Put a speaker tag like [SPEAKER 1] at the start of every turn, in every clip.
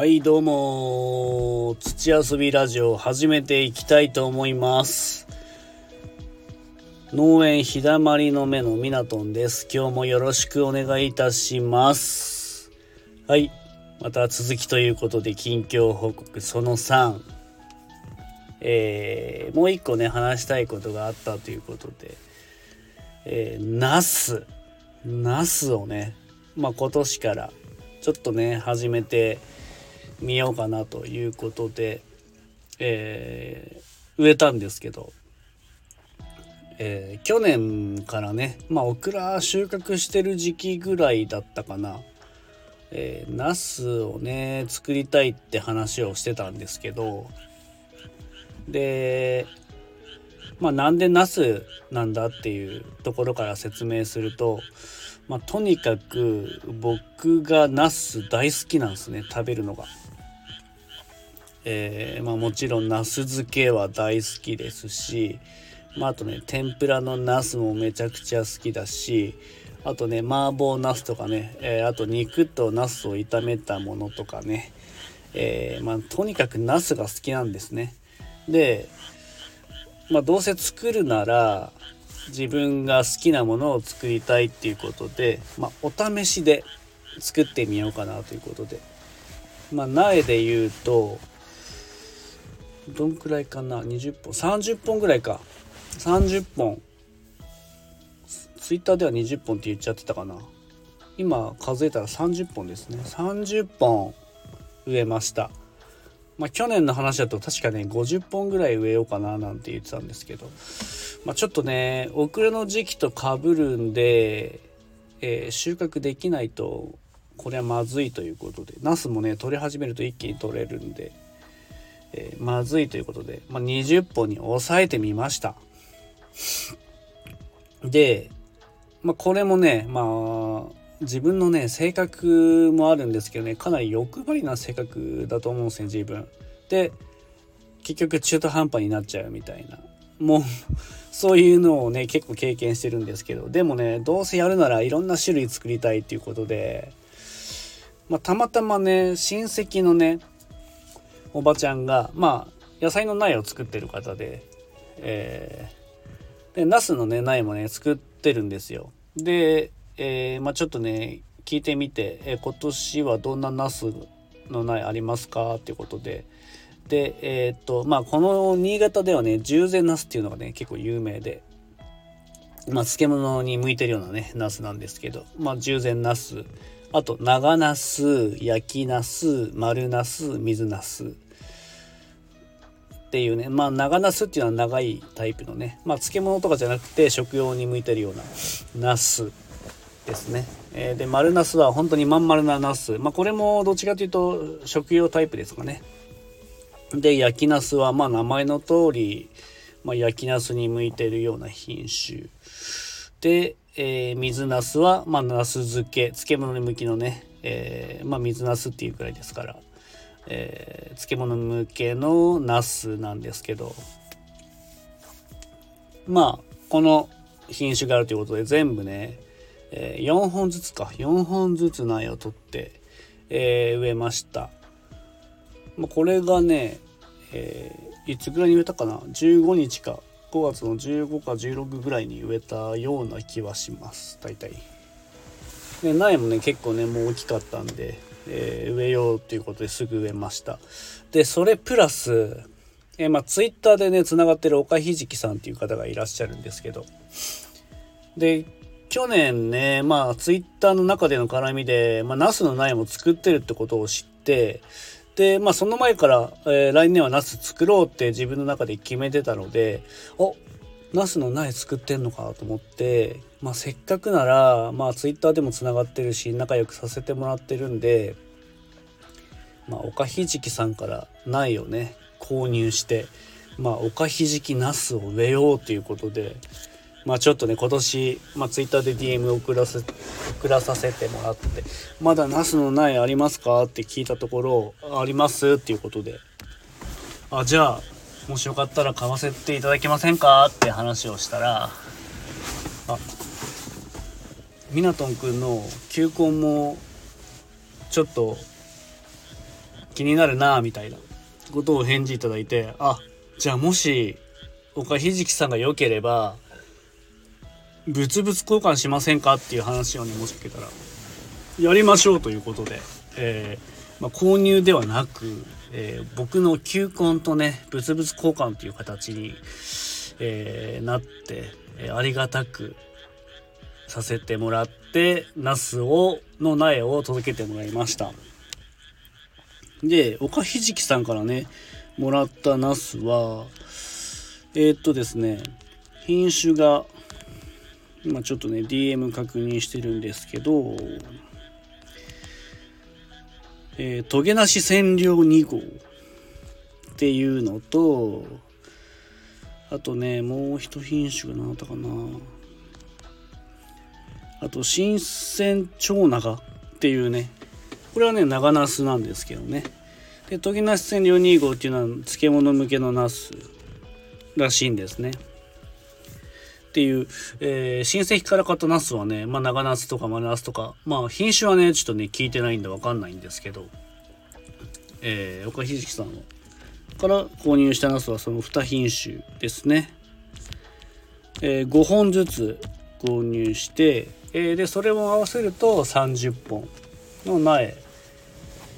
[SPEAKER 1] はい、どうも、土遊びラジオ始めていきたいと思います。農園日だまりの目のミナトンです。今日もよろしくお願いいたします。はい、また続きということで、近況報告その3。えー、もう一個ね、話したいことがあったということで、えー、ナス。ナスをね、まあ今年からちょっとね、始めて、見ようかなということで、えー植えたんですけど、えー去年からねまあオクラ収穫してる時期ぐらいだったかな、えー、ナスをね作りたいって話をしてたんですけどでまあなんでナスなんだっていうところから説明するとまあとにかく僕がナス大好きなんですね食べるのが。えーまあ、もちろんナス漬けは大好きですし、まあ、あとね天ぷらのナスもめちゃくちゃ好きだしあとね麻婆ナスとかね、えーあと肉とナスを炒めたものとかね、えーまあ、とにかくナスが好きなんですね。で、まあ、どうせ作るなら自分が好きなものを作りたいっていうことで、まあ、お試しで作ってみようかなということで。まあ、苗で言うとどんくらいかな？20本？30本ぐらいか。30本。ツイッターでは20本って言っちゃってたかな。今数えたら30本ですね。30本植えました。まあ去年の話だと確かね50本ぐらい植えようかななんて言ってたんですけど。まあちょっとね遅れの時期とかぶるんで、えー収穫できないとこれはまずいということで。ナスもね取り始めると一気に取れるんでえーまずいということで、まあ、20本に抑えてみました。で、まあ、これもね、まあ、自分のね、性格もあるんですけどね、かなり欲張りな性格だと思うんですね、自分。で、結局中途半端になっちゃうみたいな。もう、そういうのをね、結構経験してるんですけど、でもね、どうせやるならいろんな種類作りたいっていうことで、まあ、たまたまね、親戚のね、おばちゃんがまあ野菜の苗を作ってる方で、えーでナスのね苗もね作ってるんですよ。で、えーまあ、ちょっとね聞いてみて、えー今年はどんなナスの苗ありますか？っていうことで。でえっとまあこの新潟ではね十全ナスっていうのがね結構有名で。まあ漬物に向いてるようなねナスなんですけど。まあ十全ナス。あと長ナス焼きナス丸ナス水ナス。っていうね。まあ長ナスっていうのは長いタイプのね。まあ漬物とかじゃなくて食用に向いてるようなナス。ですね、えーで丸ナスは本当にまん丸なナス。まあこれもどっちかというと食用タイプですかね。で焼きナスはまあ名前の通り、まあ、焼きナスに向いてるような品種。で、えー水ナスは、まあ、ナス漬け。漬物に向きのね、えーまあ、水ナスっていうくらいですから、えー漬物向けのナスなんですけど。まあこの品種があるということで全部ね、えー4本ずつか。4本ずつ苗を取って、えー植えました、まあ、これがね、えーいつぐらいに植えたかな？15日か。5月の15か16ぐらいに植えたような気はします。大体。で苗もね結構ねもう大きかったんで、えー植えようということですぐ植えました。でそれプラス、えーまあツイッターでねつながってる岡ひじきさんっていう方がいらっしゃるんですけど。で去年ねまあツイッターの中での絡みで、まあ、ナスの苗も作ってるってことを知ってでまあその前から、えー来年はナス作ろうって自分の中で決めてたのでおナスの苗作ってんのかと思って、まあ、せっかくならまあツイッターでもつながってるし仲良くさせてもらってるんでまあ岡ひじきさんから苗をね購入してまあ岡ひじきナスを植えようということでまあちょっとね今年、まあ、ツイッターで DM 送らせ送らさせてもらって「まだナスの苗ありますか?」って聞いたところ「あります」っていうことで「あじゃあもしよかったら買わせていただけませんか?」って話をしたら「あみなとんくんの球根もちょっと気になるなみたいなことを返事いただいてあじゃあもし岡ひじきさんが良ければ物々交換しませんかっていう話をね申しかけたらやりましょうということで、えー、まあ、購入ではなく、えー、僕の球根とね物々交換という形に、えー、なって、えありがたくさせてもらってナスをの苗を届けてもらいました。で岡ひじきさんからねもらったナスはえー、っとですね品種が今ちょっとね DM 確認してるんですけどえー、トゲなし染料2号っていうのとあとねもう一品種が何だったかな。あと新鮮超長っていうねこれはね長ナスなんですけどね。でトゲなし染料2号っていうのは漬物向けのナスらしいんですね。っていう、えー、親戚から買ったナスはね、まあ、長ナスとか丸ナスとか、まあ、品種はね、ちょっとね、聞いてないんでわかんないんですけど、えー、岡ひじきさんから購入したナスはその2品種ですね。えー、5本ずつ購入して、えー、で、それも合わせると30本の苗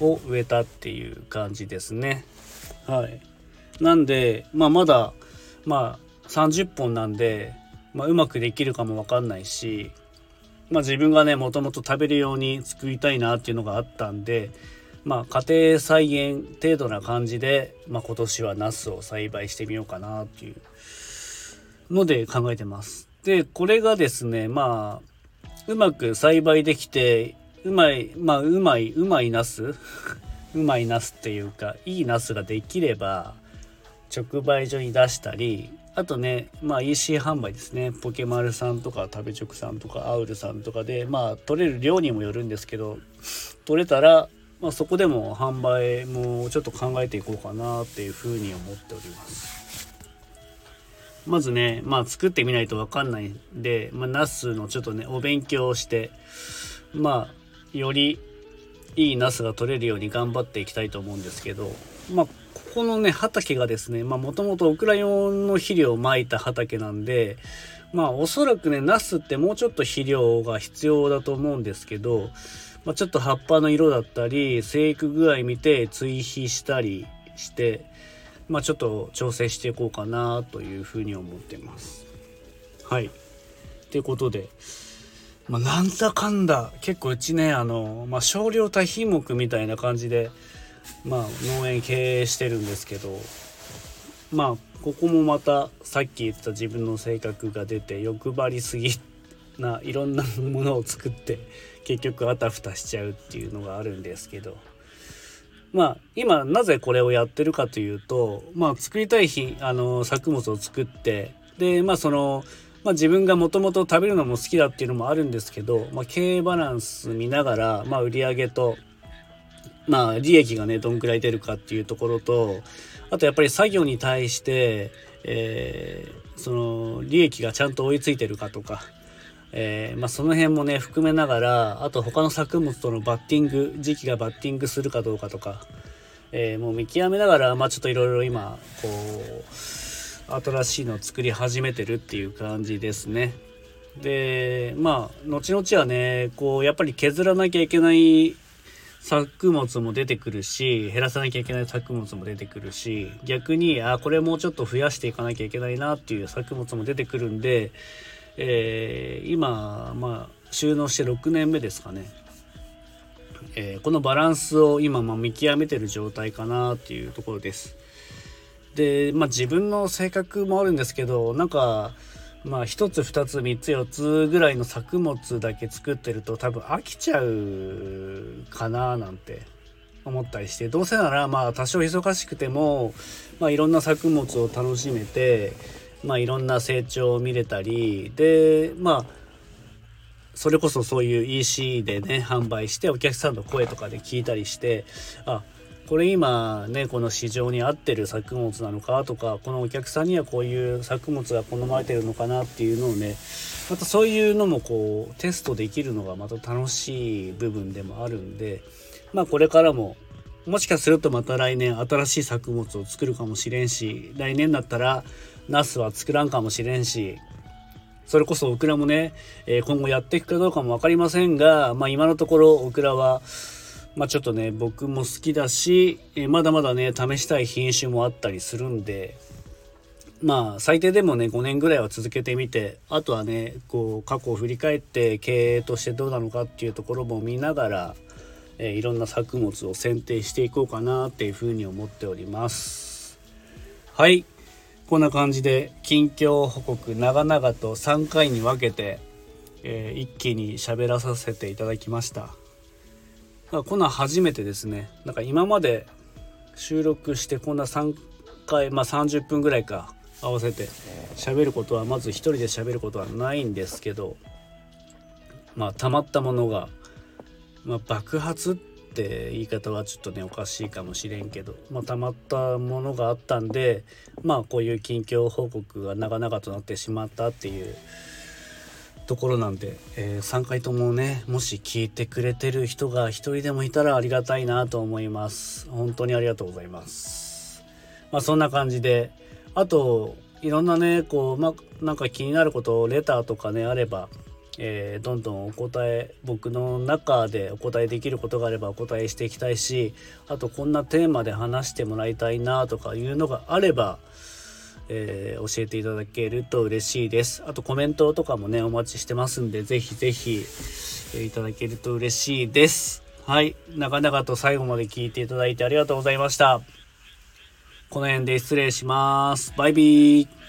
[SPEAKER 1] を植えたっていう感じですね。はい。なんで、まあ、まだ、まあ、30本なんで、まあ、うまくできるかもわかんないし、まあ、自分がねもともと食べるように作りたいなっていうのがあったんで、まあ、家庭菜園程度な感じで、まあ、今年はナスを栽培してみようかなっていうので考えてます。でこれがですねまあうまく栽培できてうまいまあうまいうまいナス うまいナスっていうかいいナスができれば直売所に出したりあとね、まあ EC 販売ですね。ポケマルさんとか食べチョクさんとかアウルさんとかで、まあ取れる量にもよるんですけど、取れたら、まあ、そこでも販売もちょっと考えていこうかなっていうふうに思っております。まずね、まあ作ってみないとわかんないんで、まあナスのちょっとね、お勉強をして、まあよりいいナスが取れるように頑張っていきたいと思うんですけど、まあここのね、畑がですね、まあもともとオクラ用の肥料をまいた畑なんで、まあおそらくね、ナスってもうちょっと肥料が必要だと思うんですけど、まあ、ちょっと葉っぱの色だったり、生育具合見て追肥したりして、まあちょっと調整していこうかなというふうに思ってます。はい。っていうことで、まあなんだかんだ、結構うちね、あの、まあ少量多品目みたいな感じで、まあ農園経営してるんですけどまあここもまたさっき言った自分の性格が出て欲張りすぎないろんなものを作って結局あたふたしちゃうっていうのがあるんですけど。まあ今なぜこれをやってるかというとまあ作りたい日あの作物を作ってでまあそのまあ、自分がもともと食べるのも好きだっていうのもあるんですけど、まあ、経営バランス見ながら、まあ、売上とまあ、利益がね、どんくらい出るかっていうところと、あとやっぱり作業に対して、えー、その、利益がちゃんと追いついてるかとか、えー、まあ、その辺もね、含めながら、あと他の作物とのバッティング、時期がバッティングするかどうかとか、えー、もう見極めながら、まあ、ちょっといろいろ今、こう、新しいのを作り始めてるっていう感じですね。で、まあ、後々はね、こう、やっぱり削らなきゃいけない作物も出てくるし減らさなきゃいけない作物も出てくるし逆にあこれもうちょっと増やしていかなきゃいけないなっていう作物も出てくるんで、えー、今まあ収納して6年目ですかね、えー、このバランスを今ま見極めてる状態かなっていうところです。でまあ自分の性格もあるんですけどなんかまあ1つ2つ3つ4つぐらいの作物だけ作ってると多分飽きちゃうかななんて思ったりしてどうせならまあ多少忙しくても、まあ、いろんな作物を楽しめて、まあ、いろんな成長を見れたりでまあそれこそそういう EC でね販売してお客さんの声とかで聞いたりしてあこれ今ねこの市場に合ってる作物なのかとかこのお客さんにはこういう作物が好まれてるのかなっていうのをねまたそういうのもこうテストできるのがまた楽しい部分でもあるんでまあこれからももしかするとまた来年新しい作物を作るかもしれんし来年だったらナスは作らんかもしれんしそれこそオクラもね、え今後やっていくかどうかも分かりませんが、まあ、今のところオクラは、まあ、ちょっとね僕も好きだし、まだまだね試したい品種もあったりするんでまあ最低でもね5年ぐらいは続けてみてあとはねこう過去を振り返って経営としてどうなのかっていうところも見ながら、えいろんな作物を選定していこうかなっていうふうに思っております。はい。こんな感じで近況報告長々と3回に分けて、えー、一気に喋らさせていただきました。こんな初めてですね。なんか今まで収録してこんな3回まあ30分ぐらいか合わせて喋ることはまず一人で喋ることはないんですけどまあ溜まったものが、まあ、爆発って言い方はちょっとねおかしいかもしれんけど、まあ、たまったものがあったんでまあこういう近況報告が長々となってしまったっていうところなんで、えー、3回ともねもし聞いてくれてる人が1人でもいたらありがたいなと思います。本当にありがとうございます。まあそんな感じであといろんなねこうまあなんか気になることレターとかねあればえー、どんどんお答え僕の中でお答えできることがあればお答えしていきたいしあとこんなテーマで話してもらいたいなとかいうのがあれば、えー、教えていただけると嬉しいです。あとコメントとかもねお待ちしてますんでぜひぜひ、えー、いただけると嬉しいです。はい。長々と最後まで聞いていただいてありがとうございました。この辺で失礼します。バイビー。